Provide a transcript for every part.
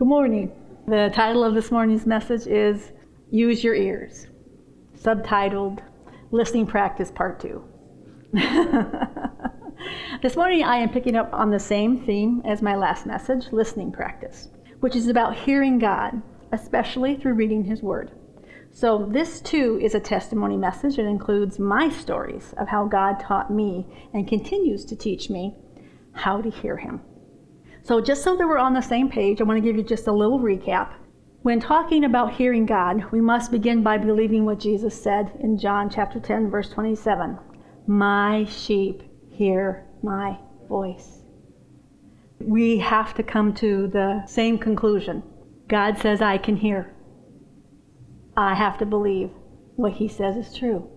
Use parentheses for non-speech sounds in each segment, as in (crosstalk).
Good morning. The title of this morning's message is Use Your Ears, subtitled Listening Practice Part 2. (laughs) this morning I am picking up on the same theme as my last message, listening practice, which is about hearing God, especially through reading His Word. So, this too is a testimony message. It includes my stories of how God taught me and continues to teach me how to hear Him. So, just so that we're on the same page, I want to give you just a little recap. When talking about hearing God, we must begin by believing what Jesus said in John chapter 10, verse 27 My sheep hear my voice. We have to come to the same conclusion. God says, I can hear. I have to believe what he says is true.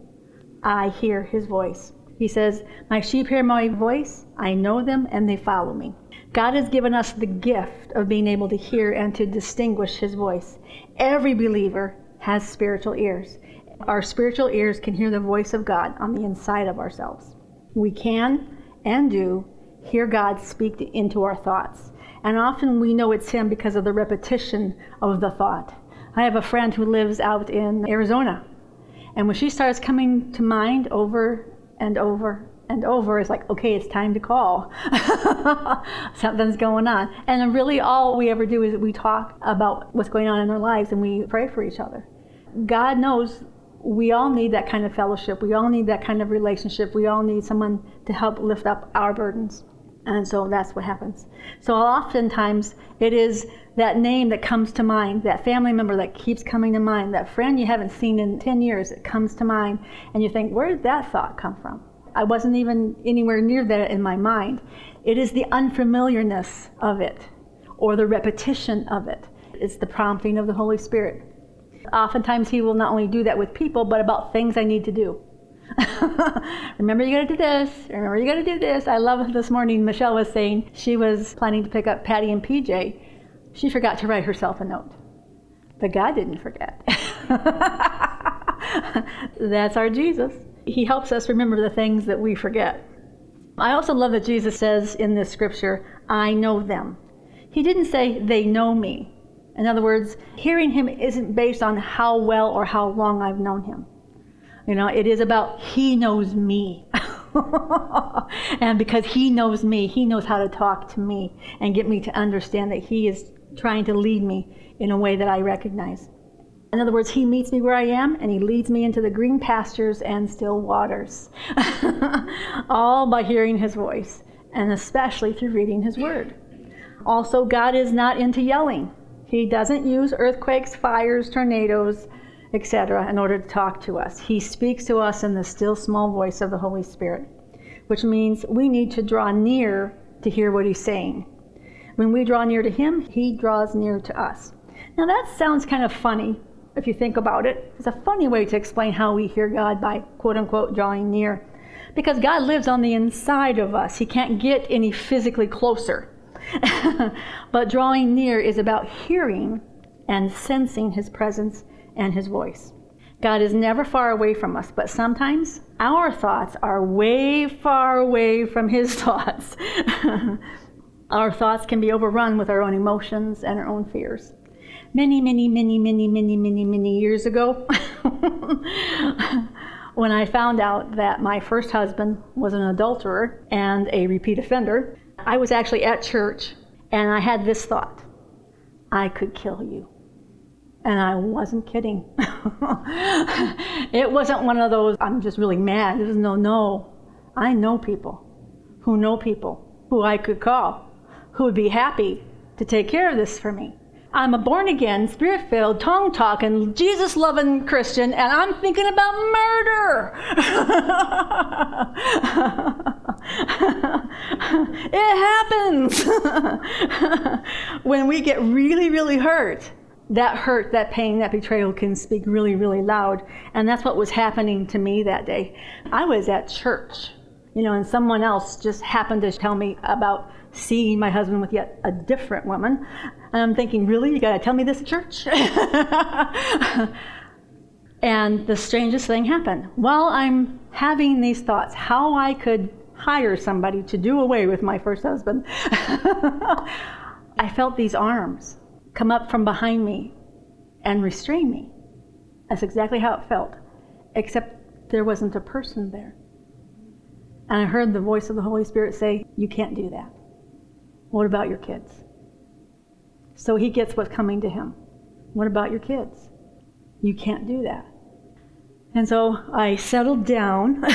I hear his voice. He says, My sheep hear my voice, I know them, and they follow me. God has given us the gift of being able to hear and to distinguish His voice. Every believer has spiritual ears. Our spiritual ears can hear the voice of God on the inside of ourselves. We can and do hear God speak into our thoughts. And often we know it's Him because of the repetition of the thought. I have a friend who lives out in Arizona. And when she starts coming to mind over and over and over it's like okay it's time to call. (laughs) Something's going on. And really all we ever do is we talk about what's going on in our lives and we pray for each other. God knows we all need that kind of fellowship. We all need that kind of relationship. We all need someone to help lift up our burdens. And so that's what happens. So oftentimes it is that name that comes to mind, that family member that keeps coming to mind, that friend you haven't seen in 10 years that comes to mind, and you think, where did that thought come from? I wasn't even anywhere near that in my mind. It is the unfamiliarness of it or the repetition of it. It's the prompting of the Holy Spirit. Oftentimes, He will not only do that with people, but about things I need to do. (laughs) remember, you got to do this. Remember, you got to do this. I love this morning, Michelle was saying she was planning to pick up Patty and PJ. She forgot to write herself a note. But God didn't forget. (laughs) That's our Jesus. He helps us remember the things that we forget. I also love that Jesus says in this scripture, I know them. He didn't say, they know me. In other words, hearing him isn't based on how well or how long I've known him. You know, it is about he knows me. (laughs) and because he knows me, he knows how to talk to me and get me to understand that he is trying to lead me in a way that I recognize. In other words, He meets me where I am and He leads me into the green pastures and still waters. (laughs) All by hearing His voice, and especially through reading His Word. Also, God is not into yelling. He doesn't use earthquakes, fires, tornadoes, etc., in order to talk to us. He speaks to us in the still small voice of the Holy Spirit, which means we need to draw near to hear what He's saying. When we draw near to Him, He draws near to us. Now, that sounds kind of funny if you think about it. It's a funny way to explain how we hear God by quote unquote drawing near. Because God lives on the inside of us, He can't get any physically closer. (laughs) but drawing near is about hearing and sensing His presence and His voice. God is never far away from us, but sometimes our thoughts are way far away from His (laughs) thoughts. (laughs) our thoughts can be overrun with our own emotions and our own fears many, many, many, many, many, many, many years ago, (laughs) when I found out that my first husband was an adulterer and a repeat offender, I was actually at church and I had this thought I could kill you. And I wasn't kidding. (laughs) it wasn't one of those, I'm just really mad. It was no, no. I know people who know people who I could call who would be happy to take care of this for me. I'm a born again, spirit filled, tongue talking, Jesus loving Christian, and I'm thinking about murder. (laughs) it happens. (laughs) when we get really, really hurt, that hurt, that pain, that betrayal can speak really, really loud. And that's what was happening to me that day. I was at church, you know, and someone else just happened to tell me about seeing my husband with yet a different woman. And I'm thinking, really? You got to tell me this at church? (laughs) and the strangest thing happened. While I'm having these thoughts, how I could hire somebody to do away with my first husband, (laughs) I felt these arms come up from behind me and restrain me. That's exactly how it felt, except there wasn't a person there. And I heard the voice of the Holy Spirit say, You can't do that. What about your kids? So he gets what's coming to him. What about your kids? You can't do that. And so I settled down. (laughs)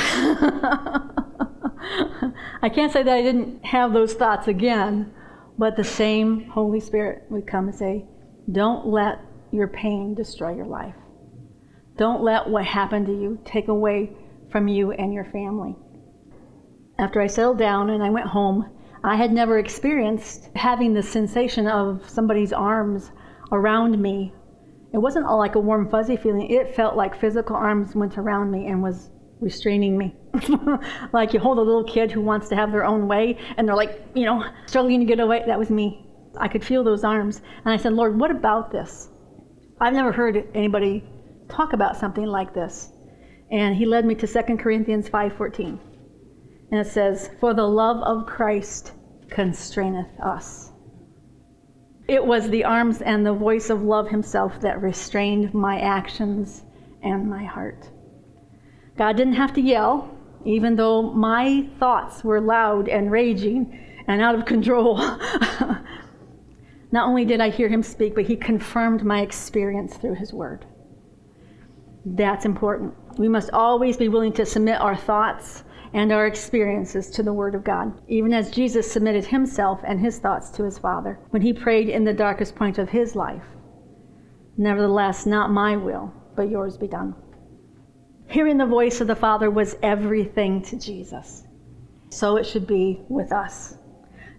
I can't say that I didn't have those thoughts again, but the same Holy Spirit would come and say, Don't let your pain destroy your life. Don't let what happened to you take away from you and your family. After I settled down and I went home, I had never experienced having the sensation of somebody's arms around me. It wasn't all like a warm, fuzzy feeling. It felt like physical arms went around me and was restraining me. (laughs) like you hold a little kid who wants to have their own way and they're like, you know, struggling to get away. That was me. I could feel those arms. And I said, Lord, what about this? I've never heard anybody talk about something like this. And he led me to 2 Corinthians 5:14. And it says, "For the love of Christ constraineth us." It was the arms and the voice of love himself that restrained my actions and my heart. God didn't have to yell, even though my thoughts were loud and raging and out of control. (laughs) Not only did I hear him speak, but he confirmed my experience through his word. That's important. We must always be willing to submit our thoughts and our experiences to the Word of God, even as Jesus submitted himself and his thoughts to his Father when he prayed in the darkest point of his life. Nevertheless, not my will, but yours be done. Hearing the voice of the Father was everything to Jesus. So it should be with us.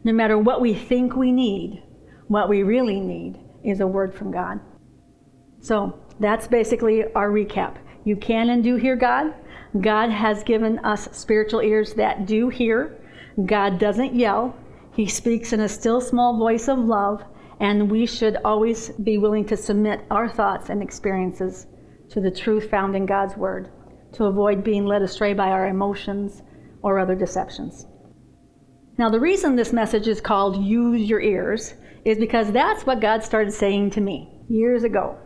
No matter what we think we need, what we really need is a word from God. So that's basically our recap. You can and do hear God. God has given us spiritual ears that do hear. God doesn't yell, He speaks in a still small voice of love, and we should always be willing to submit our thoughts and experiences to the truth found in God's Word to avoid being led astray by our emotions or other deceptions. Now, the reason this message is called Use Your Ears is because that's what God started saying to me years ago.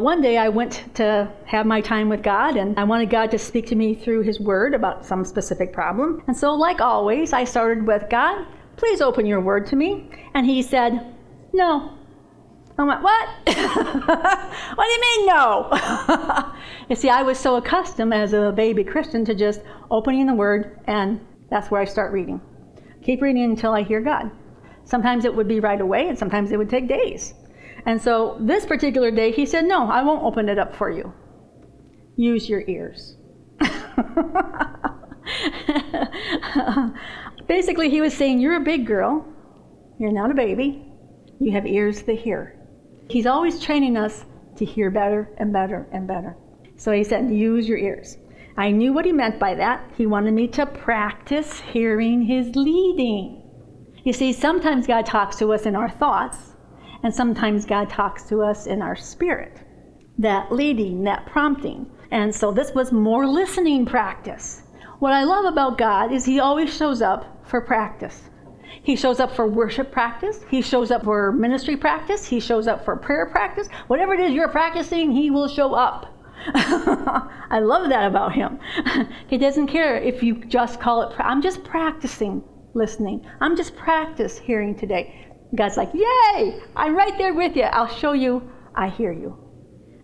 One day I went to have my time with God and I wanted God to speak to me through His Word about some specific problem. And so, like always, I started with God, please open your Word to me. And He said, No. I went, What? (laughs) what do you mean, no? (laughs) you see, I was so accustomed as a baby Christian to just opening the Word and that's where I start reading. Keep reading until I hear God. Sometimes it would be right away, and sometimes it would take days. And so this particular day, he said, No, I won't open it up for you. Use your ears. (laughs) Basically, he was saying, You're a big girl. You're not a baby. You have ears to hear. He's always training us to hear better and better and better. So he said, Use your ears. I knew what he meant by that. He wanted me to practice hearing his leading. You see, sometimes God talks to us in our thoughts, and sometimes God talks to us in our spirit. That leading, that prompting. And so this was more listening practice. What I love about God is He always shows up for practice. He shows up for worship practice. He shows up for ministry practice. He shows up for prayer practice. Whatever it is you're practicing, He will show up. (laughs) I love that about Him. (laughs) he doesn't care if you just call it, I'm just practicing listening. I'm just practice hearing today. God's like, Yay! I'm right there with you. I'll show you I hear you.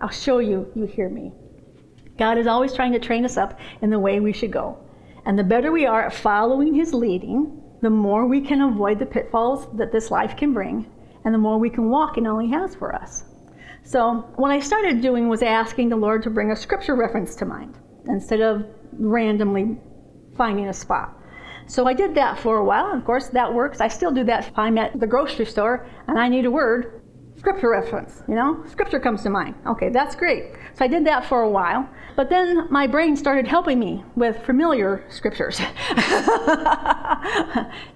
I'll show you you hear me. God is always trying to train us up in the way we should go. And the better we are at following His leading, the more we can avoid the pitfalls that this life can bring, and the more we can walk in all He has for us. So, what I started doing was asking the Lord to bring a scripture reference to mind instead of randomly finding a spot. So I did that for a while, of course that works. I still do that if I'm at the grocery store and I need a word, scripture reference, you know? Scripture comes to mind. Okay, that's great. So I did that for a while. But then my brain started helping me with familiar scriptures. (laughs)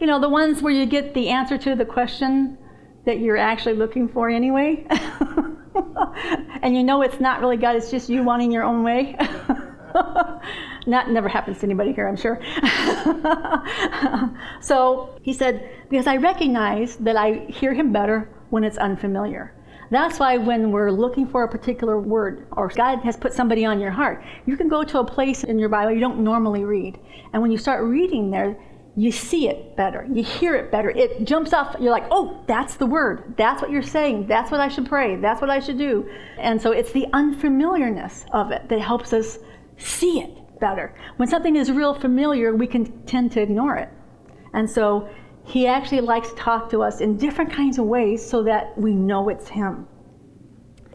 you know, the ones where you get the answer to the question that you're actually looking for anyway. (laughs) and you know it's not really God, it's just you wanting your own way. (laughs) That never happens to anybody here, I'm sure. (laughs) so he said, Because I recognize that I hear him better when it's unfamiliar. That's why when we're looking for a particular word or God has put somebody on your heart, you can go to a place in your Bible you don't normally read. And when you start reading there, you see it better. You hear it better. It jumps off. You're like, oh, that's the word. That's what you're saying. That's what I should pray. That's what I should do. And so it's the unfamiliarness of it that helps us see it better. When something is real familiar, we can tend to ignore it. And so he actually likes to talk to us in different kinds of ways so that we know it's him.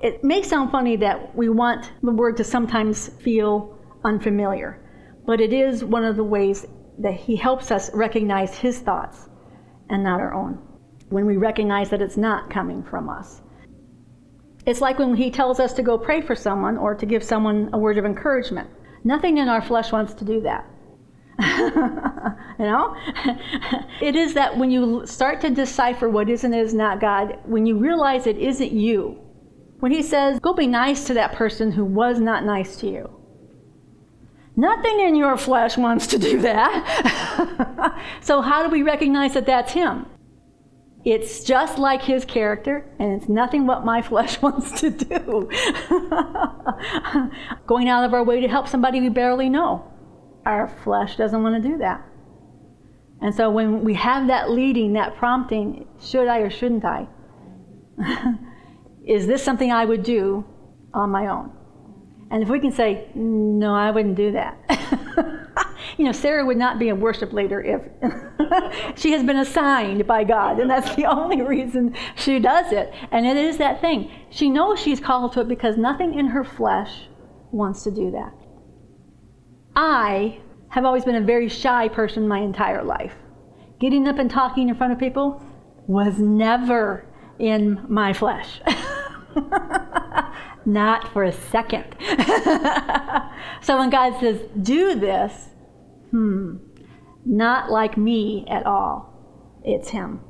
It may sound funny that we want the word to sometimes feel unfamiliar, but it is one of the ways that he helps us recognize his thoughts and not our own when we recognize that it's not coming from us. It's like when he tells us to go pray for someone or to give someone a word of encouragement. Nothing in our flesh wants to do that. (laughs) you know? (laughs) it is that when you start to decipher what is and is not God, when you realize it isn't you, when he says, go be nice to that person who was not nice to you. Nothing in your flesh wants to do that. (laughs) so, how do we recognize that that's him? It's just like his character, and it's nothing what my (laughs) flesh wants to do. (laughs) Going out of our way to help somebody we barely know our flesh doesn't want to do that. And so when we have that leading, that prompting, should I or shouldn't I? (laughs) is this something I would do on my own? And if we can say, no, I wouldn't do that. You know, Sarah would not be a worship leader if (laughs) she has been assigned by God, and that's the (laughs) only reason she does it. And it is that thing. She knows she's called to it because nothing in her flesh wants to do that. I have always been a very shy person my entire life. Getting up and talking in front of people was never in my flesh. (laughs) Not for a second. so when God says, do this, hmm, not like me at all. It's Him.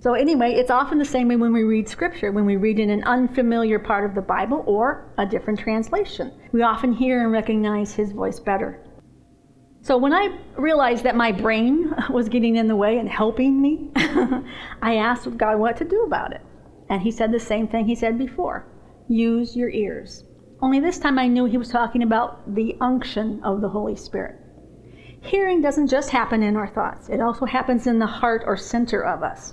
So, anyway, it's often the same way when we read Scripture, when we read in an unfamiliar part of the Bible or a different translation. We often hear and recognize His voice better. So, when I realized that my brain (laughs) was getting in the way and helping me, (laughs) I asked God what to do about it. And He said the same thing He said before use your ears. Only this time I knew He was talking about the unction of the Holy Spirit. Hearing doesn't just happen in our thoughts, it also happens in the heart or center of us.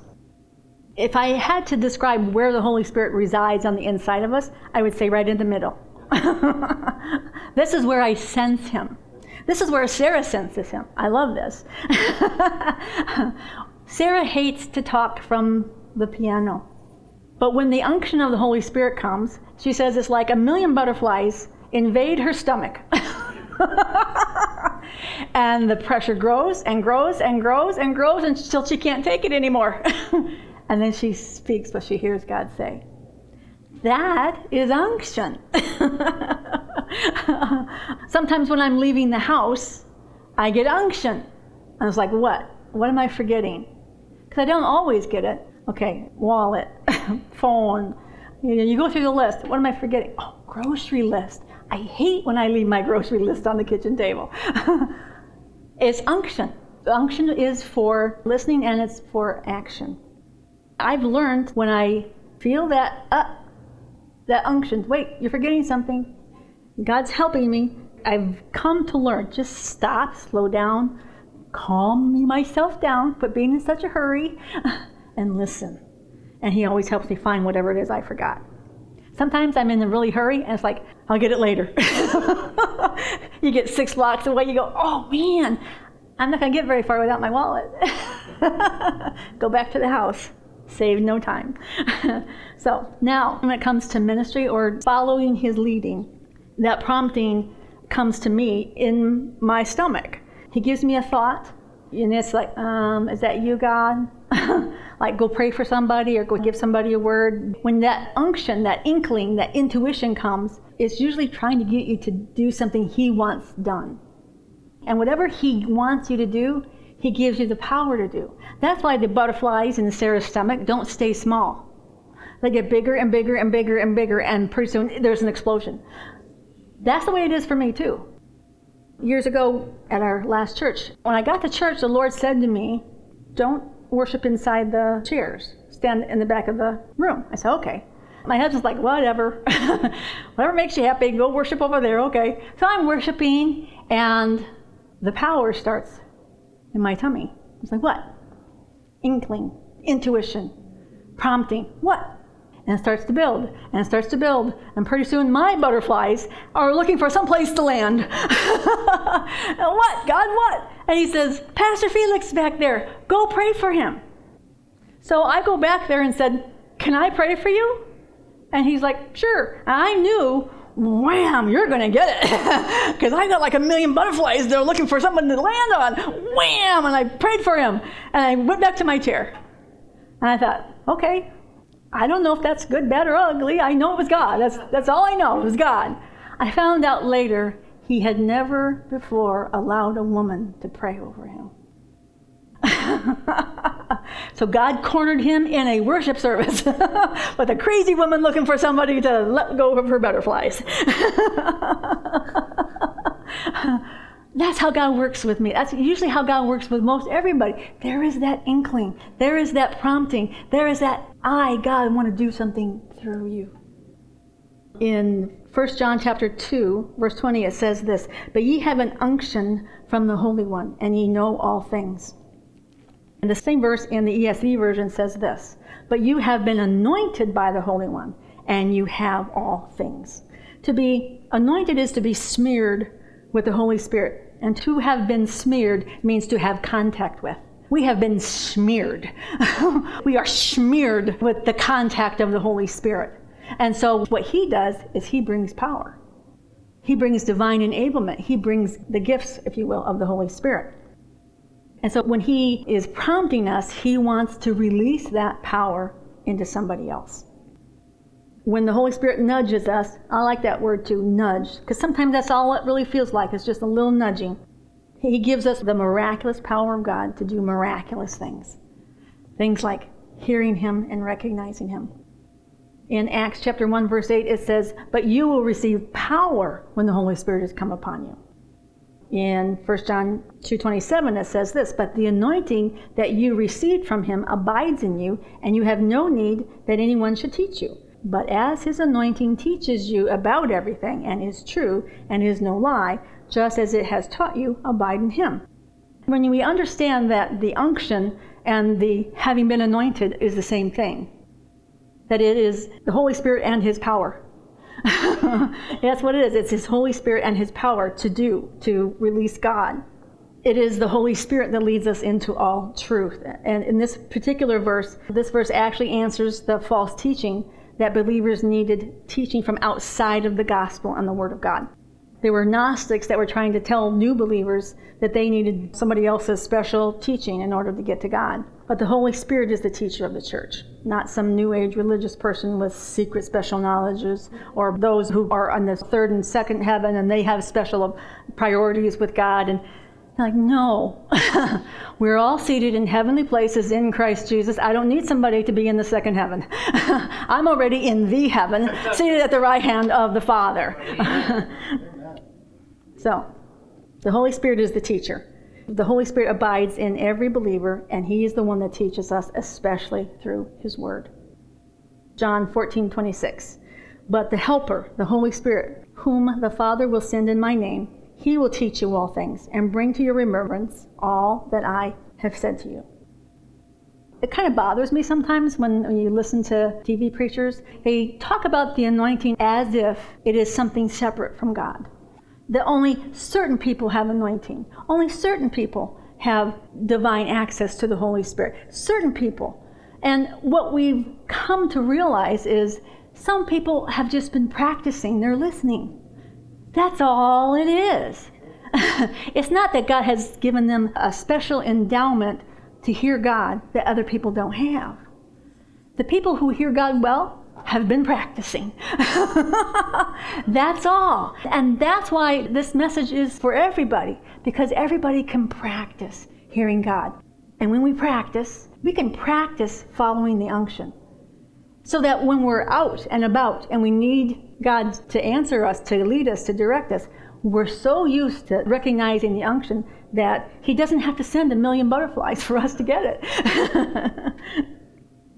If I had to describe where the Holy Spirit resides on the inside of us, I would say right in the middle. (laughs) this is where I sense Him. This is where Sarah senses Him. I love this. (laughs) Sarah hates to talk from the piano. But when the unction of the Holy Spirit comes, she says it's like a million butterflies invade her stomach. (laughs) and the pressure grows and grows and grows and grows until she can't take it anymore. (laughs) And then she speaks what she hears God say. That is unction. (laughs) Sometimes when I'm leaving the house, I get unction. I was like, what? What am I forgetting? Because I don't always get it. Okay, wallet, (laughs) phone. You, know, you go through the list. What am I forgetting? Oh, grocery list. I hate when I leave my grocery list on the kitchen table. (laughs) it's unction. Unction is for listening and it's for action. I've learned when I feel that uh, that unction, wait, you're forgetting something. God's helping me. I've come to learn. Just stop, slow down, calm myself down, quit being in such a hurry, (laughs) and listen. And He always helps me find whatever it is I forgot. Sometimes I'm in a really hurry, and it's like, I'll get it later. (laughs) you get six blocks away, you go, oh man, I'm not going to get very far without my wallet. (laughs) go back to the house Save no time. (laughs) so now, when it comes to ministry or following his leading, that prompting comes to me in my stomach. He gives me a thought, and it's like, um, is that you, God? Like, go pray for somebody or go give somebody a word. When that unction, that inkling, that intuition comes, it's usually trying to get you to do something He wants done. And whatever He wants you to do, he gives you the power to do. That's why the butterflies in Sarah's stomach don't stay small. They get bigger and bigger and bigger and bigger, and pretty soon there's an explosion. That's the way it is for me, too. Years ago at our last church, when I got to church, the Lord said to me, Don't worship inside the chairs, stand in the back of the room. I said, okay. My husband's like, whatever. (laughs) whatever makes you happy, go worship over there, okay. So I'm worshiping, and the power starts in my tummy. It's like, what? Inkling, intuition, prompting. What? And starts to build, and starts to build, and pretty soon my butterflies are looking for some place to land. (laughs) what? God, what? And he says, Pastor Felix back there, go pray for him. So I go back there and said, Can I pray for you? And he's like, Sure. And I knew, wham, you're to get it. (laughs) Because I got like a million butterflies they're looking for someone to land on. Wham! And I prayed for him. And I went back to my chair. And I thought, okay, I don't know if that's good, bad, or ugly. I know it was God. That's, that's all I know. It was God. I found out later he had never before allowed a woman to pray over him. (laughs) so God cornered him in a worship service (laughs) with a crazy woman looking for somebody to let go of her butterflies. (laughs) That's how God works with me. That's usually how God works with most everybody. There is that inkling, there is that prompting, there is that I, God, want to do something through you. In 1 John chapter 2, verse 20, it says this But ye have an unction from the Holy One, and ye know all things. And the same verse in the ESV version says this But you have been anointed by the Holy One, and you have all things. To be anointed is to be smeared with the Holy Spirit. And to have been smeared means to have contact with. We have been smeared. (laughs) we are smeared with the contact of the Holy Spirit. And so what he does is he brings power. He brings divine enablement. He brings the gifts, if you will, of the Holy Spirit. And so when he is prompting us, he wants to release that power into somebody else when the Holy Spirit nudges us, I like that word too, nudge, because sometimes that's all it really feels like. It's just a little nudging. He gives us the miraculous power of God to do miraculous things. Things like hearing Him and recognizing Him. In Acts chapter 1, verse 8, it says, But you will receive power when the Holy Spirit has come upon you. In 1 John 2.27, it says this, But the anointing that you received from Him abides in you, and you have no need that anyone should teach you but as his anointing teaches you about everything and is true and is no lie, just as it has taught you, abide in him. When we understand that the unction and the having been anointed is the same thing, that it is the Holy Spirit and his power. (laughs) That's what it is. It's his Holy Spirit and his power to do, to release God. It is the Holy Spirit that leads us into all truth. And in this particular verse, this verse actually answers the false teaching that believers needed teaching from outside of the gospel and the Word of God. There were Gnostics that were trying to tell new believers that they needed somebody else's special teaching in order to get to God. But the Holy Spirit is the teacher of the church, not some New Age religious person with secret special knowledges or those who are on the third and second heaven and they have special priorities with God. And like, no, (laughs) we're all seated in heavenly places in Christ Jesus. I don't need somebody to be in the second heaven. (laughs) I'm already in the heaven, (laughs) seated at the right hand of the Father. so, the Holy Spirit is the teacher. The Holy Spirit abides in every believer, and He is the one that teaches us, especially through His Word. John 14, 26. But the Helper, the Holy Spirit, whom the Father will send in my name, he will teach you all things and bring to your remembrance all that I have said to you. It kind of bothers me sometimes when you listen to TV preachers. They talk about the anointing as if it is something separate from God. That only certain people have anointing, only certain people have divine access to the Holy Spirit, certain people. And what we've come to realize is some people have just been practicing their listening. That's all it is. (laughs) it's not that God has given them a special endowment to hear God that other people don't have. The people who hear God well have been practicing. (laughs) that's all. And that's why this message is for everybody, because everybody can practice hearing God. And when we practice, we can practice following the unction. So that when we're out and about and we need God to answer us, to lead us, to direct us, we're so used to recognizing the unction that He doesn't have to send a million butterflies (laughs) for us to get it. (laughs)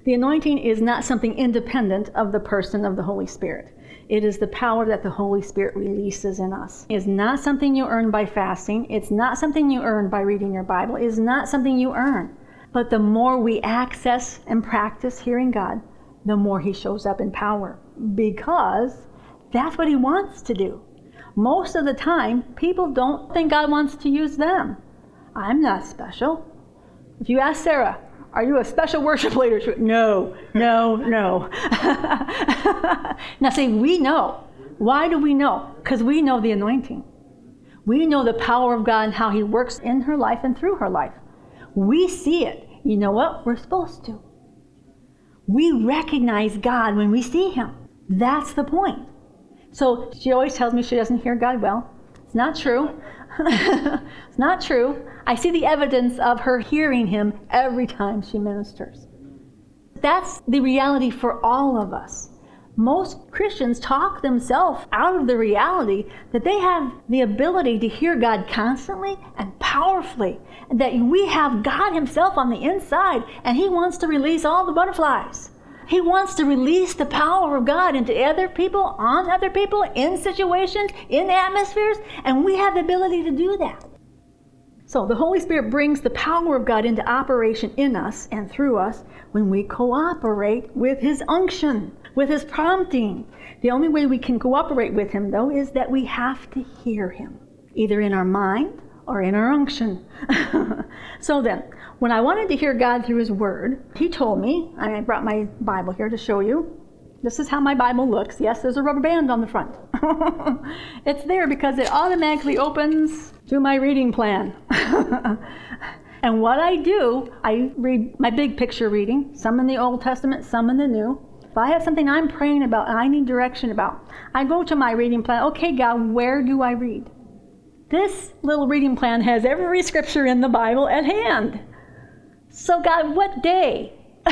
The anointing is not something independent of the person of the Holy Spirit. It is the power that the Holy Spirit releases in us. It's not something you earn by fasting. It's not something you earn by reading your Bible. It's not something you earn. But the more we access and practice hearing God, the more He shows up in power. Because that's what He wants to do. Most of the time, people don't think God wants to use them. I'm not special. If you ask Sarah, are you a special worship leader? She, no, no, no. (laughs) now, see, we know. Why do we know? Because we know the anointing. We know the power of God and how He works in her life and through her life. We see it. You know what? We're supposed to. We recognize God when we see Him. That's the point. So she always tells me she doesn't hear God well. It's not true. (laughs) it's not true. I see the evidence of her hearing him every time she ministers. That's the reality for all of us. Most Christians talk themselves out of the reality that they have the ability to hear God constantly and powerfully, and that we have God Himself on the inside, and He wants to release all the butterflies. He wants to release the power of God into other people, on other people, in situations, in atmospheres, and we have the ability to do that. So the Holy Spirit brings the power of God into operation in us and through us when we cooperate with His unction, with His prompting. The only way we can cooperate with Him, though, is that we have to hear Him, either in our mind or in our unction. (laughs) so then, when I wanted to hear God through His Word, He told me, I brought my Bible here to show you. This is how my Bible looks. Yes, there's a rubber band on the front. (laughs) it's there because it automatically opens to my reading plan. (laughs) and what I do, I read my big picture reading, some in the Old Testament, some in the New. If I have something I'm praying about and I need direction about, I go to my reading plan. Okay, God, where do I read? This little reading plan has every scripture in the Bible at hand. So, God, what day? (laughs)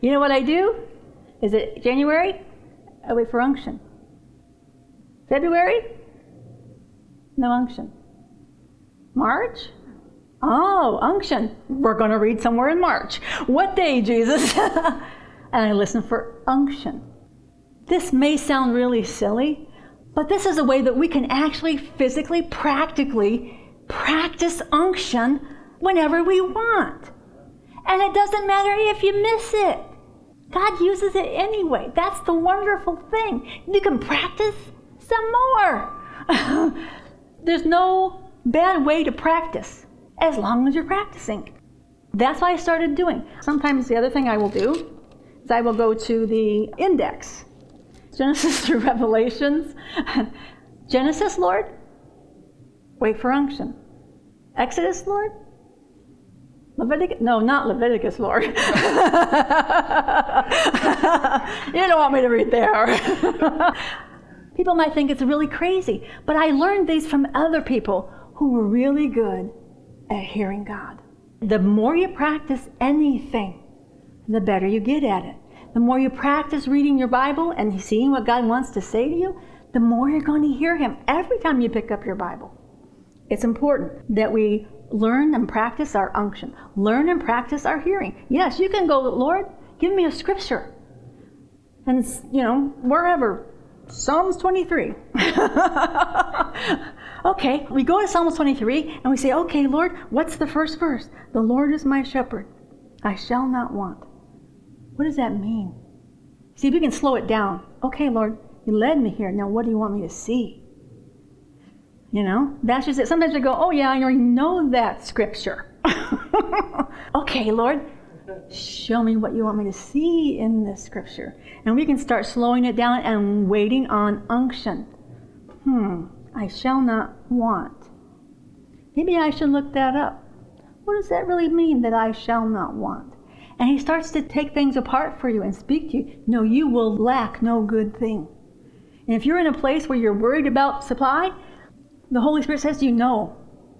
you know what I do? Is it January? I wait for unction. February? No unction. March? Oh, unction. We're going to read somewhere in March. What day, Jesus? (laughs) and I listen for unction. This may sound really silly, but this is a way that we can actually physically, practically practice unction whenever we want. And it doesn't matter if you miss it. God uses it anyway. That's the wonderful thing. You can practice some more. (laughs) There's no bad way to practice as long as you're practicing. That's what I started doing. Sometimes the other thing I will do is I will go to the index (laughs) Genesis through Revelations. (laughs) Genesis, Lord, wait for unction. Exodus, Lord, Leviticus? No, not Leviticus, Lord. (laughs) you don't want me to read there. (laughs) people might think it's really crazy, but I learned these from other people who were really good at hearing God. The more you practice anything, the better you get at it. The more you practice reading your Bible and seeing what God wants to say to you, the more you're going to hear Him every time you pick up your Bible. It's important that we learn and practice our unction, learn and practice our hearing. Yes, you can go, Lord, give me a scripture. And, you know, wherever, Psalms 23. (laughs) okay, we go to Psalms 23 and we say, okay, Lord, what's the first verse? The Lord is my shepherd. I shall not want. What does that mean? See, if we can slow it down. Okay, Lord, you led me here. Now, what do you want me to see? You know, that's just it. Sometimes we go, oh, yeah, I already know that scripture. (laughs) okay, Lord, show me what you want me to see in this scripture. And we can start slowing it down and waiting on unction. Hmm, I shall not want. Maybe I should look that up. What does that really mean that I shall not want? And he starts to take things apart for you and speak to you. No, you will lack no good thing. And if you're in a place where you're worried about supply, the Holy Spirit says to you, No,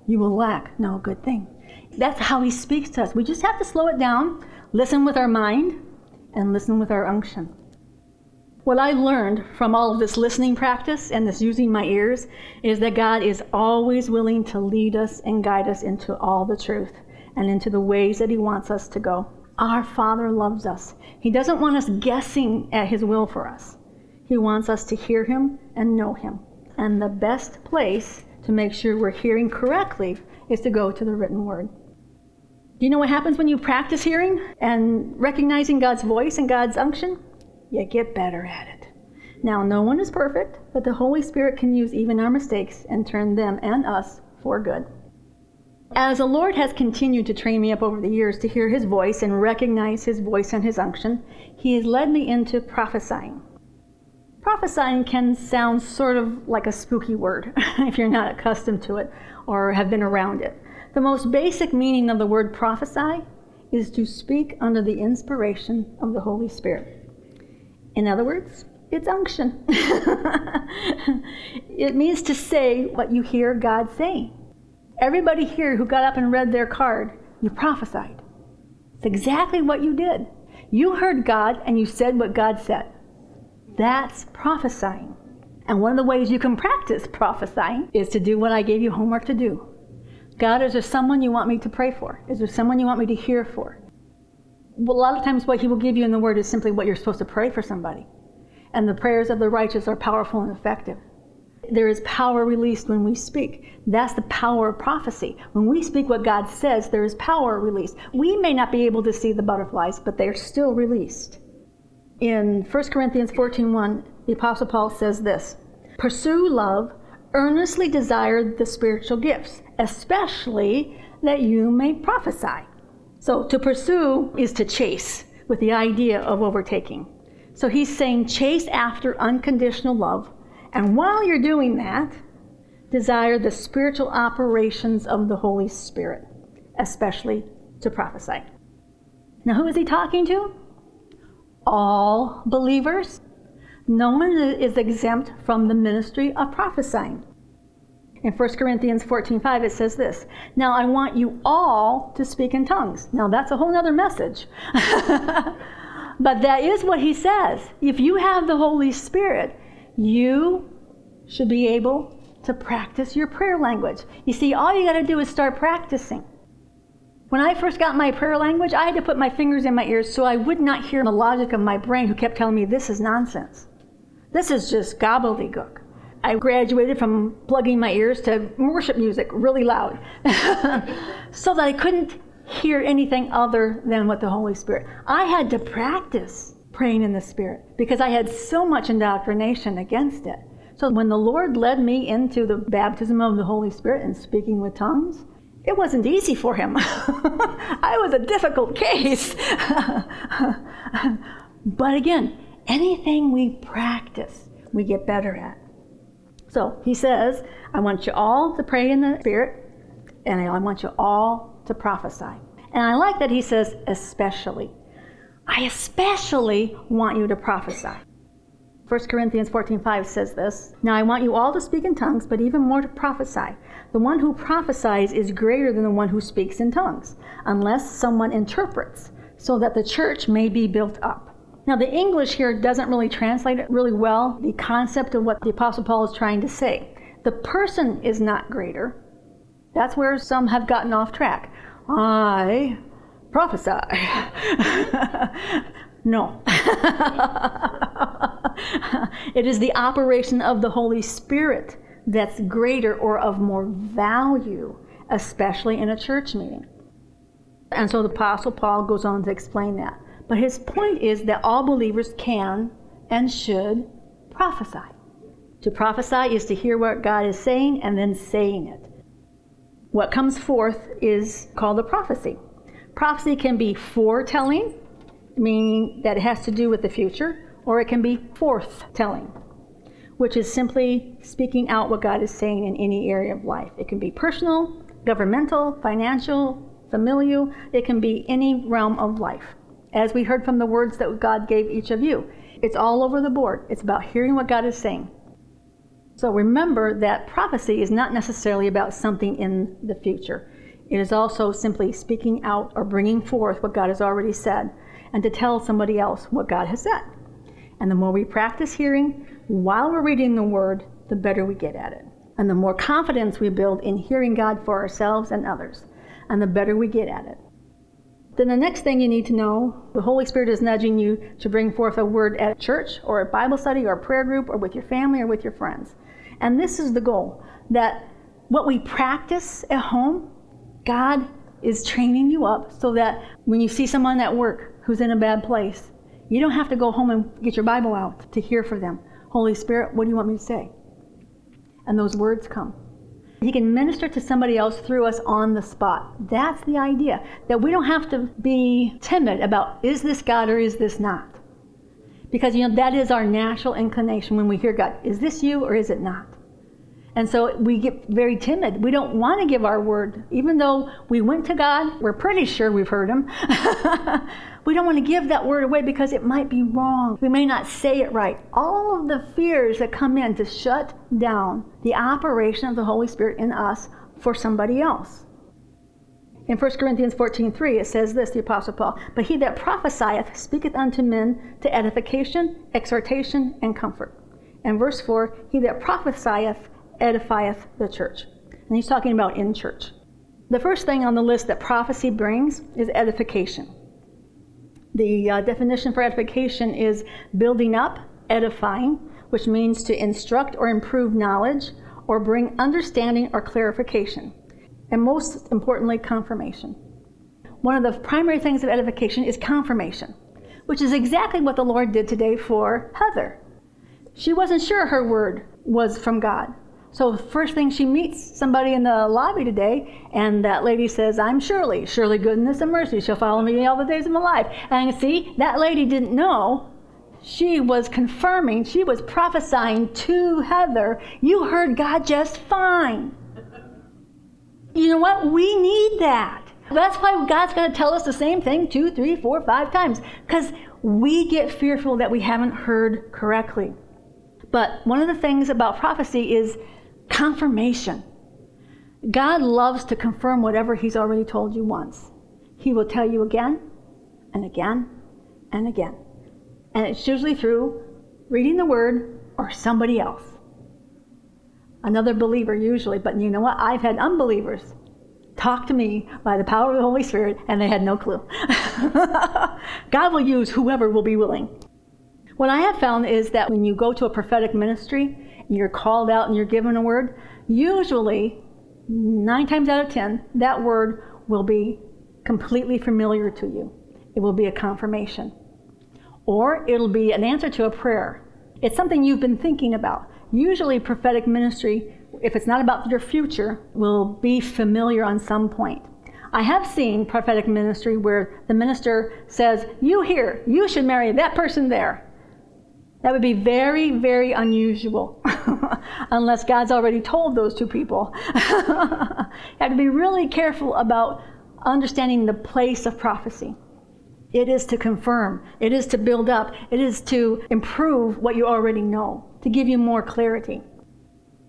you will lack no good thing. That's how He speaks to us. We just have to slow it down, listen with our mind, and listen with our unction. What I learned from all of this listening practice and this using my ears is that God is always willing to lead us and guide us into all the truth and into the ways that He wants us to go. Our Father loves us. He doesn't want us guessing at His will for us. He wants us to hear Him and know Him. And the best place to make sure we're hearing correctly is to go to the written word. Do you know what happens when you practice hearing and recognizing God's voice and God's unction? You get better at it. Now, no one is perfect, but the Holy Spirit can use even our mistakes and turn them and us for good. As the Lord has continued to train me up over the years to hear His voice and recognize His voice and His unction, He has led me into prophesying. Prophesying can sound sort of like a spooky word (laughs) if you're not accustomed to it or have been around it. The most basic meaning of the word prophesy is to speak under the inspiration of the Holy Spirit. In other words, it's unction. (laughs) it means to say what you hear God saying. Everybody here who got up and read their card, you prophesied. It's exactly what you did. You heard God and you said what God said. That's prophesying. And one of the ways you can practice prophesying is to do what I gave you homework to do. God, is there someone you want me to pray for? Is there someone you want me to hear for? Well, a lot of times, what He will give you in the Word is simply what you're supposed to pray for somebody. And the prayers of the righteous are powerful and effective. There is power released when we speak. That's the power of prophecy. When we speak what God says, there is power released. We may not be able to see the butterflies, but they are still released in 1 Corinthians 14:1, the apostle Paul says this: "Pursue love, earnestly desire the spiritual gifts, especially that you may prophesy." So to pursue is to chase with the idea of overtaking. So he's saying chase after unconditional love, and while you're doing that, desire the spiritual operations of the Holy Spirit, especially to prophesy. Now, who is he talking to? All believers. No one is exempt from the ministry of prophesying. In 1 Corinthians 14:5 it says this, "Now I want you all to speak in tongues." Now that's a whole other message. (laughs) but that is what he says. If you have the Holy Spirit, you should be able to practice your prayer language. You see, all you got to do is start practicing. When I first got my prayer language, I had to put my fingers in my ears so I would not hear the logic of my brain who kept telling me this is nonsense. This is just gobbledygook. I graduated from plugging my ears to worship music really loud (laughs) so that I couldn't hear anything other than what the Holy Spirit. I had to practice praying in the Spirit because I had so much indoctrination against it. So when the Lord led me into the baptism of the Holy Spirit and speaking with tongues, it wasn't easy for him. (laughs) I was a difficult case. (laughs) but again, anything we practice, we get better at. So he says, I want you all to pray in the Spirit, and I want you all to prophesy. And I like that he says, especially. I especially want you to prophesy. 1 Corinthians 14:5 says this. Now I want you all to speak in tongues, but even more to prophesy. The one who prophesies is greater than the one who speaks in tongues, unless someone interprets, so that the church may be built up. Now the English here doesn't really translate it really well, the concept of what the apostle Paul is trying to say. The person is not greater. That's where some have gotten off track. I prophesy. (laughs) No. (laughs) it is the operation of the Holy Spirit that's greater or of more value, especially in a church meeting. And so the Apostle Paul goes on to explain that. But his point is that all believers can and should prophesy. To prophesy is to hear what God is saying and then saying it. What comes forth is called a prophecy. Prophecy can be foretelling, meaning that it has to do with the future, or it can be forthtelling, which is simply speaking out what God is saying in any area of life. It can be personal, governmental, financial, familial, it can be any realm of life. As we heard from the words that God gave each of you, it's all over the board. It's about hearing what God is saying. So remember that prophecy is not necessarily about something in the future. It is also simply speaking out or bringing forth what God has already said and to tell somebody else what God has said. And the more we practice hearing while we're reading the Word, the better we get at it. And the more confidence we build in hearing God for ourselves and others, and the better we get at it. Then the next thing you need to know the Holy Spirit is nudging you to bring forth a word at church or a Bible study or a prayer group or with your family or with your friends. And this is the goal that what we practice at home, God is training you up so that when you see someone at work who's in a bad place, you don't have to go home and get your Bible out to hear for them. Holy Spirit, what do you want me to say? And those words come. He can minister to somebody else through us on the spot. That's the idea. That we don't have to be timid about is this God or is this not? Because you know that is our natural inclination when we hear God. Is this you or is it not? And so we get very timid. We don't want to give our word. Even though we went to God, we're pretty sure we've heard Him. (laughs) we don't want to give that word away because it might be wrong. We may not say it right. All of the fears that come in to shut down the operation of the Holy Spirit in us for somebody else. In 1 Corinthians 14:3 it says this, the Apostle Paul, But he that prophesieth speaketh unto men to edification, exhortation, and comfort. And verse 4, He that prophesieth edifieth the church. And he's talking about in church. The first thing on the list that prophecy brings is edification. The uh, definition for edification is building up, edifying, which means to instruct or improve knowledge or bring understanding or clarification. And most importantly, confirmation. One of the primary things of edification is confirmation, which is exactly what the Lord did today for Heather. She wasn't sure her word was from God. So first thing she meets somebody in the lobby today, and that lady says, "I'm Shirley. Shirley, goodness and mercy shall follow me all the days of my life." And see, that lady didn't know. She was confirming. She was prophesying to Heather. You heard God just fine. You know what? We need that. That's why God's going to tell us the same thing two, three, four, five times, because we get fearful that we haven't heard correctly. But one of the things about prophecy is Confirmation. God loves to confirm whatever He's already told you once. He will tell you again and again and again. And it's usually through reading the Word or somebody else. Another believer, usually, but you know what? I've had unbelievers talk to me by the power of the Holy Spirit, and they had no clue. (laughs) God will use whoever will be willing. What I have found is that when you go to a prophetic ministry, you're called out and you're given a word, usually, nine times out of ten, that word will be completely familiar to you. It will be a confirmation. Or it'll be an answer to a prayer. It's something you've been thinking about. Usually, prophetic ministry, if it's not about your future, will be familiar on some point. I have seen prophetic ministry where the minister says, You here, you should marry that person there. That would be very, very unusual, (laughs) unless God's already told those two people. (laughs) you have to be really careful about understanding the place of prophecy. It is to confirm, it is to build up, it is to improve what you already know, to give you more clarity.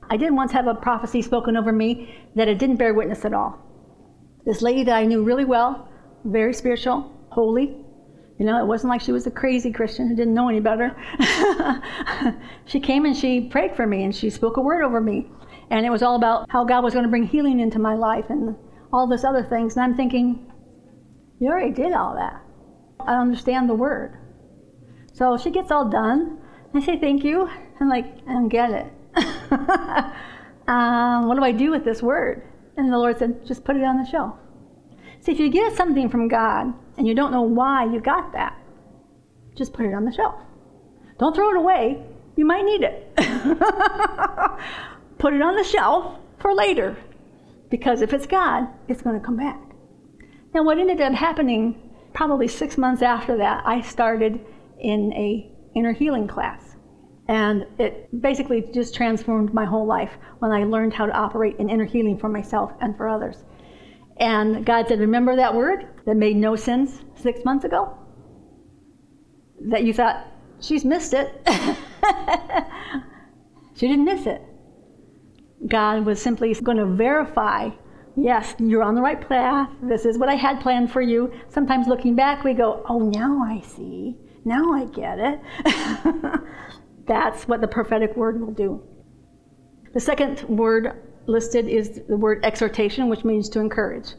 I did once have a prophecy spoken over me that it didn't bear witness at all. This lady that I knew really well, very spiritual, holy, you know, it wasn't like she was a crazy Christian who didn't know any better. (laughs) she came and she prayed for me and she spoke a word over me. And it was all about how God was going to bring healing into my life and all this other things. And I'm thinking, you already did all that. I understand the word. So she gets all done. I say, thank you. I'm like, I don't get it. (laughs) um, what do I do with this word? And the Lord said, just put it on the shelf. See, if you get something from God and you don't know why you got that, just put it on the shelf. Don't throw it away. You might need it. (laughs) put it on the shelf for later because if it's God, it's going to come back. Now, what ended up happening probably six months after that, I started in a inner healing class. And it basically just transformed my whole life when I learned how to operate in inner healing for myself and for others. And God said, Remember that word that made no sense six months ago? That you thought, She's missed it. (laughs) she didn't miss it. God was simply going to verify yes, you're on the right path. This is what I had planned for you. Sometimes looking back, we go, oh, now I see. Now I get it. (laughs) That's what the prophetic word will do. The second word listed is the word exhortation, which means to encourage.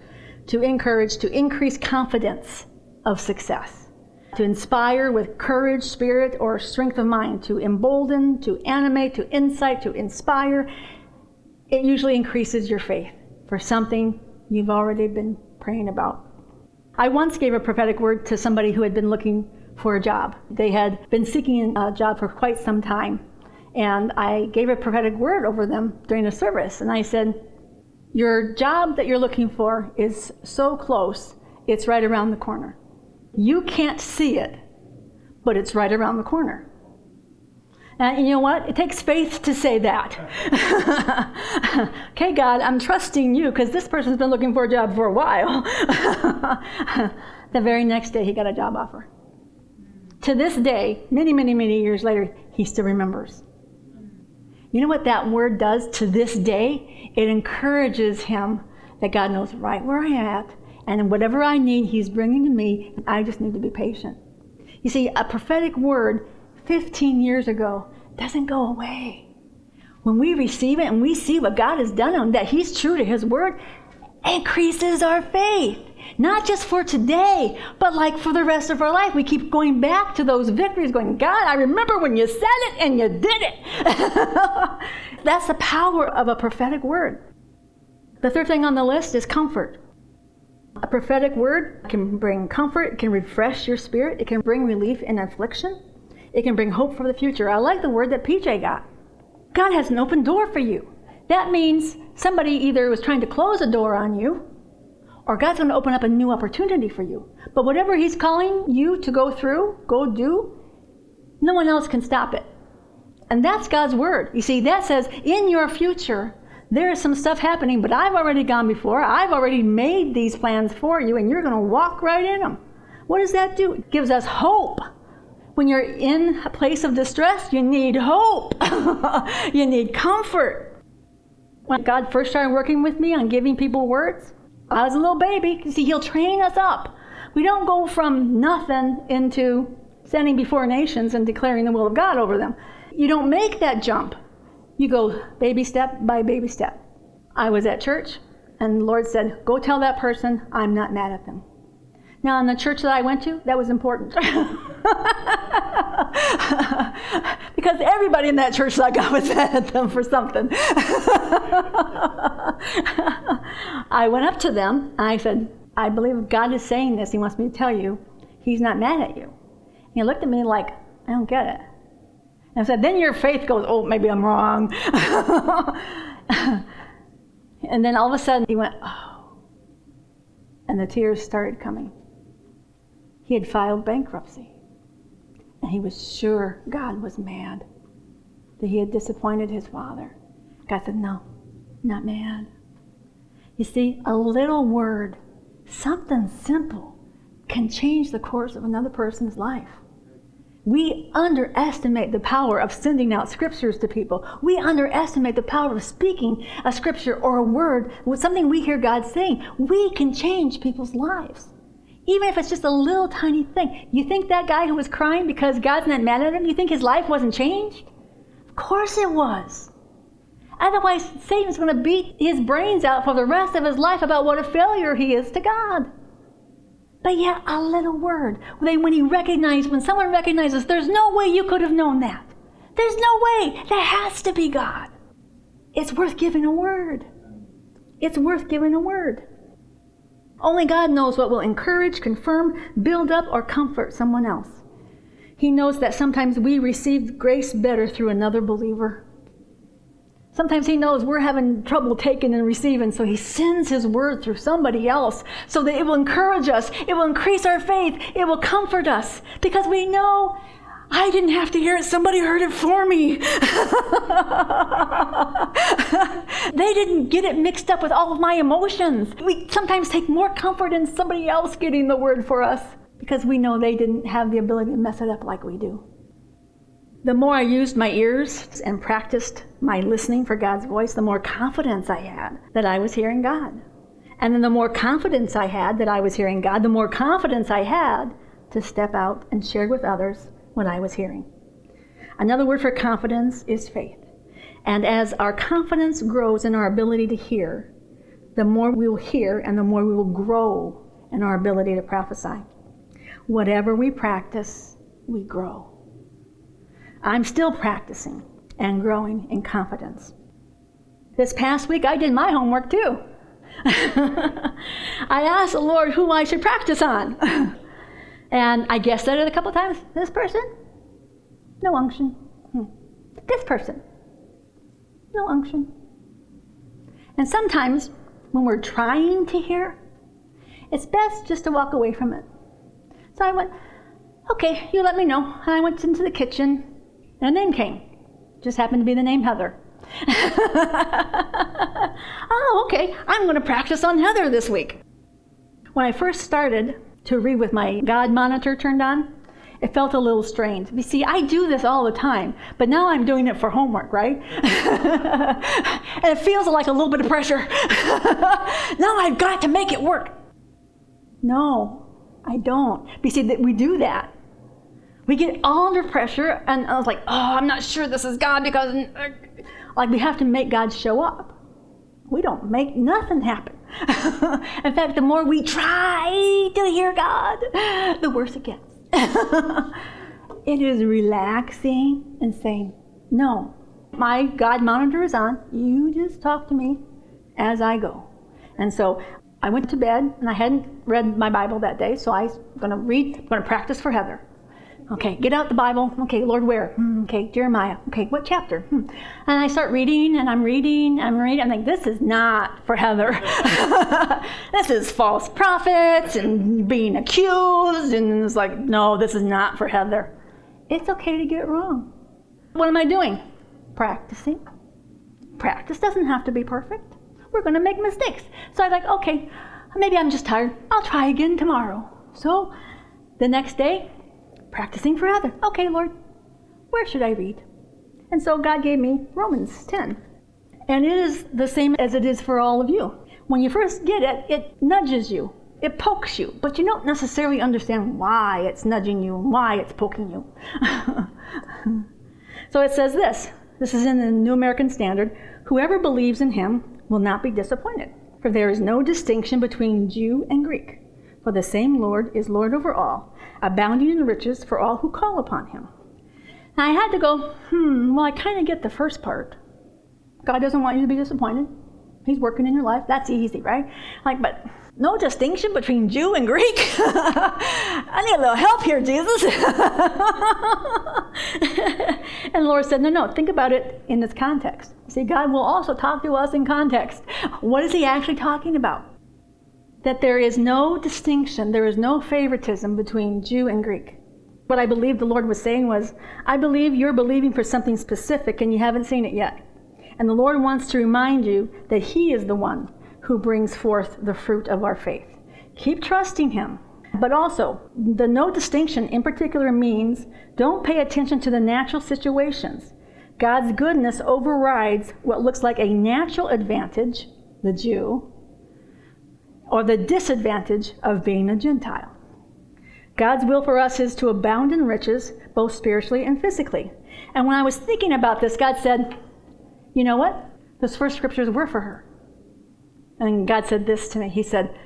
to encourage, to increase confidence of success, to inspire with courage, spirit, or strength of mind, to embolden, to animate, to incite, to inspire. It usually increases your faith for something you've already been praying about. I once gave a prophetic word to somebody who had been looking for a job. They had been seeking a job for quite some time. And I gave a prophetic word over them during the service. And I said, Your job that you're looking for is so close, it's right around the corner. You can't see it, but it's right around the corner. And you know what? It takes faith to say that. (laughs) okay, God, I'm trusting you because this person's been looking for a job for a while. (laughs) the very next day, he got a job offer. To this day, many, many, many years later, he still remembers. You know what that word does to this day? It encourages him that God knows right where I am at, and whatever I need, He's bringing to me, and I just need to be patient. You see, a prophetic word 15 years ago doesn't go away. When we receive it and we see what God has done and that He's true to His word, increases our faith. Not just for today, but like for the rest of our life. We keep going back to those victories, going, God, I remember when you said it and you did it. (laughs) That's the power of a prophetic word. The third thing on the list is comfort. A prophetic word can bring comfort, it can refresh your spirit, it can bring relief in affliction, it can bring hope for the future. I like the word that PJ got. God has an open door for you. That means somebody either was trying to close a door on you or God's going to open up a new opportunity for you. But whatever He's calling you to go through, go do, no one else can stop it. And that's God's word. You see, that says in your future, there is some stuff happening, but I've already gone before. I've already made these plans for you, and you're going to walk right in them. What does that do? It gives us hope. When you're in a place of distress, you need hope. (laughs) you need comfort. When God first started working with me on giving people words, I was a little baby. You see, He'll train us up. We don't go from nothing into standing before nations and declaring the will of God over them. You don't make that jump. You go baby step by baby step. I was at church, and the Lord said, Go tell that person I'm not mad at them. Now, in the church that I went to, that was important. (laughs) because everybody in that church thought God was (laughs) mad at them for something. (laughs) I went up to them and I said, I believe God is saying this. He wants me to tell you He's not mad at you. And he looked at me like, I don't get it. And I said, Then your faith goes, Oh, maybe I'm wrong. and then all of a sudden he went, Oh. And the tears started coming. He had filed bankruptcy. And he was sure God was mad that he had disappointed his father. God said, No, not mad. You see, a little word, something simple, can change the course of another person's life. We underestimate the power of sending out scriptures to people. We underestimate the power of speaking a scripture or a word with something we hear God saying. We can change people's lives. Even if it's just a little tiny thing. You think that guy who was crying because God's not mad at him, you think his life wasn't changed? Of course it was. Otherwise, Satan's going to beat his brains out for the rest of his life about what a failure he is to God. But yet, a little word. When he recognized, when someone recognizes, there's no way you could have known that. There's no way. That has to be God. It's worth giving a word. It's worth giving a word. Only God knows what will encourage, confirm, build up, or comfort someone else. He knows that sometimes we receive grace better through another believer. Sometimes He knows we're having trouble taking and receiving, so He sends His word through somebody else so that it will encourage us, it will increase our faith, it will comfort us, because we know I didn't have to hear it, somebody heard it for me. (laughs) they didn't get it mixed up with all of my emotions. We sometimes take more comfort in somebody else getting the word for us because we know they didn't have the ability to mess it up like we do. The more I used my ears and practiced my listening for God's voice, the more confidence I had that I was hearing God. And then the more confidence I had that I was hearing God, the more confidence I had to step out and share with others what I was hearing. Another word for confidence is faith. And as our confidence grows in our ability to hear, the more we will hear and the more we will grow in our ability to prophesy. Whatever we practice, we grow. I'm still practicing and growing in confidence. This past week, I did my homework too. (laughs) I asked the Lord who I should practice on. (laughs) and I guessed at it a couple times. This person? No unction. Hmm. This person? No unction. And sometimes when we're trying to hear, it's best just to walk away from it. So I went, okay, you let me know. And I went into the kitchen, and a name came. Just happened to be the name Heather. (laughs) oh, okay, I'm going to practice on Heather this week. When I first started to read with my God monitor turned on, it felt a little strange. You see, I do this all the time, but now I'm doing it for homework, right? (laughs) and it feels like a little bit of pressure. (laughs) now I've got to make it work. No, I don't. But see, that we do that. We get all under pressure, and I was like, oh, I'm not sure this is God because, like, we have to make God show up. We don't make nothing happen. (laughs) In fact, the more we try to hear God, the worse it gets. (laughs) it is relaxing and saying, No, my God monitor is on. You just talk to me as I go. And so I went to bed and I hadn't read my Bible that day, so I was going to read, I'm going to practice for Heather. Okay, get out the Bible. Okay, Lord, where? Hmm, okay, Jeremiah. Okay, what chapter? Hmm. And I start reading and I'm reading, I'm reading. I'm like, this is not for Heather. (laughs) this is false prophets and being accused. And it's like, no, this is not for Heather. It's okay to get wrong. What am I doing? Practicing. Practice doesn't have to be perfect. We're going to make mistakes. So I was like, okay, maybe I'm just tired. I'll try again tomorrow. So the next day, practicing for. Okay, Lord, where should I read? And so God gave me Romans 10. And it is the same as it is for all of you. When you first get it, it nudges you, it pokes you, but you don't necessarily understand why it's nudging you and why it's poking you. (laughs) so it says this this is in the New American Standard whoever believes in him will not be disappointed, for there is no distinction between Jew and Greek, for the same Lord is Lord over all abounding in riches for all who call upon him. And I had to go, hmm, well, I kind of get the first part. God doesn't want you to be disappointed. He's working in your life. That's easy, right? Like, but no distinction between Jew and Greek. (laughs) I need a little help here, Jesus. (laughs) and the Lord said, No, no, think about it in this context. See, God will also talk to us in context. What is He actually talking about? That there is no distinction, there is no favoritism between Jew and Greek. What I believe the Lord was saying was, I believe you're believing for something specific and you haven't seen it yet. And the Lord wants to remind you that He is the one who brings forth the fruit of our faith. Keep trusting Him. But also, the no distinction in particular means don't pay attention to the natural situations. God's goodness overrides what looks like a natural advantage, the Jew, or the disadvantage of being a Gentile. God's will for us is to abound in riches, both spiritually and physically. And when I was thinking about this, God said, You know what? Those first scriptures were for her. And God said this to me He said,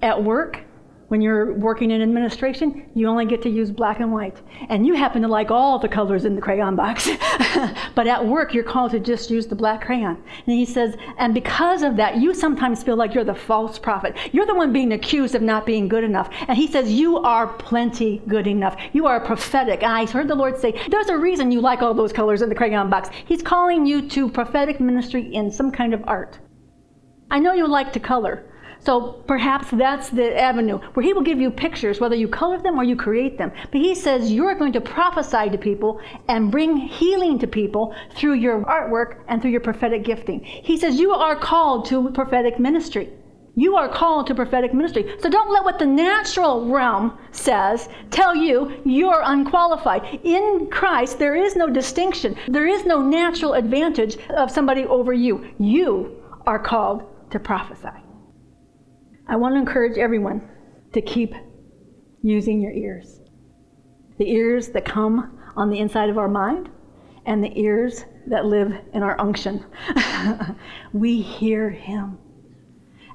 At work, when you're working in administration, you only get to use black and white. And you happen to like all the colors in the crayon box. (laughs) but at work, you're called to just use the black crayon. And he says, and because of that, you sometimes feel like you're the false prophet. You're the one being accused of not being good enough. And he says, you are plenty good enough. You are prophetic. I heard the Lord say, there's a reason you like all those colors in the crayon box. He's calling you to prophetic ministry in some kind of art. I know you like to color. So perhaps that's the avenue where he will give you pictures, whether you color them or you create them. But he says you're going to prophesy to people and bring healing to people through your artwork and through your prophetic gifting. He says you are called to prophetic ministry. You are called to prophetic ministry. So don't let what the natural realm says tell you you're unqualified. In Christ, there is no distinction, there is no natural advantage of somebody over you. You are called to prophesy. I want to encourage everyone to keep using your ears. The ears that come on the inside of our mind and the ears that live in our unction. (laughs) we hear him.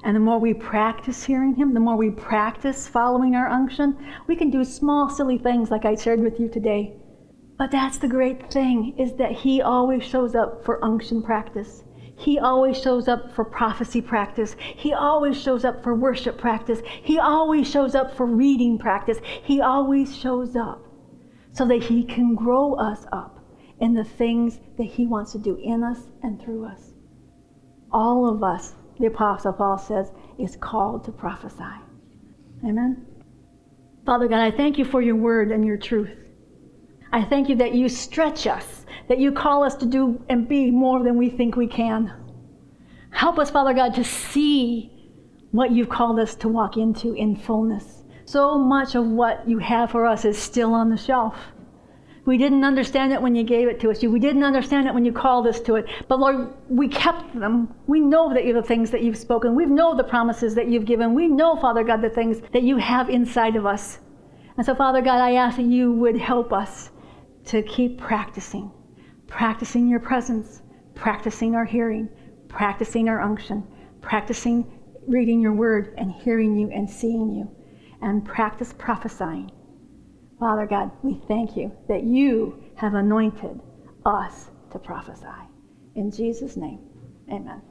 And the more we practice hearing Him, the more we practice following our unction, we can do small, silly things like I shared with you today. But that's the great thing, is that He always shows up for unction practice. He always shows up for prophecy practice. He always shows up for worship practice. He always shows up for reading practice. He always shows up so that He can grow us up in the things that He wants to do in us and through us. All of us, the Apostle Paul says, is called to prophesy. Amen. Father God, I thank you for your word and your truth. I thank you that you stretch us, that you call us to do and be more than we think we can. Help us, Father God, to see what you've called us to walk into in fullness. So much of what you have for us is still on the shelf. We didn't understand it when you gave it to us. We didn't understand it when you called us to it. But Lord, we kept them. We know that you the things that you've spoken. We know the promises that you've given. We know, Father God, the things that you have inside of us. And so, Father God, I ask that you would help us to keep practicing, practicing your presence, practicing our hearing, practicing our unction, practicing reading your word and hearing you and seeing you, and practice prophesying. Father God, we thank you that you have anointed us to prophesy. In Jesus' name, amen.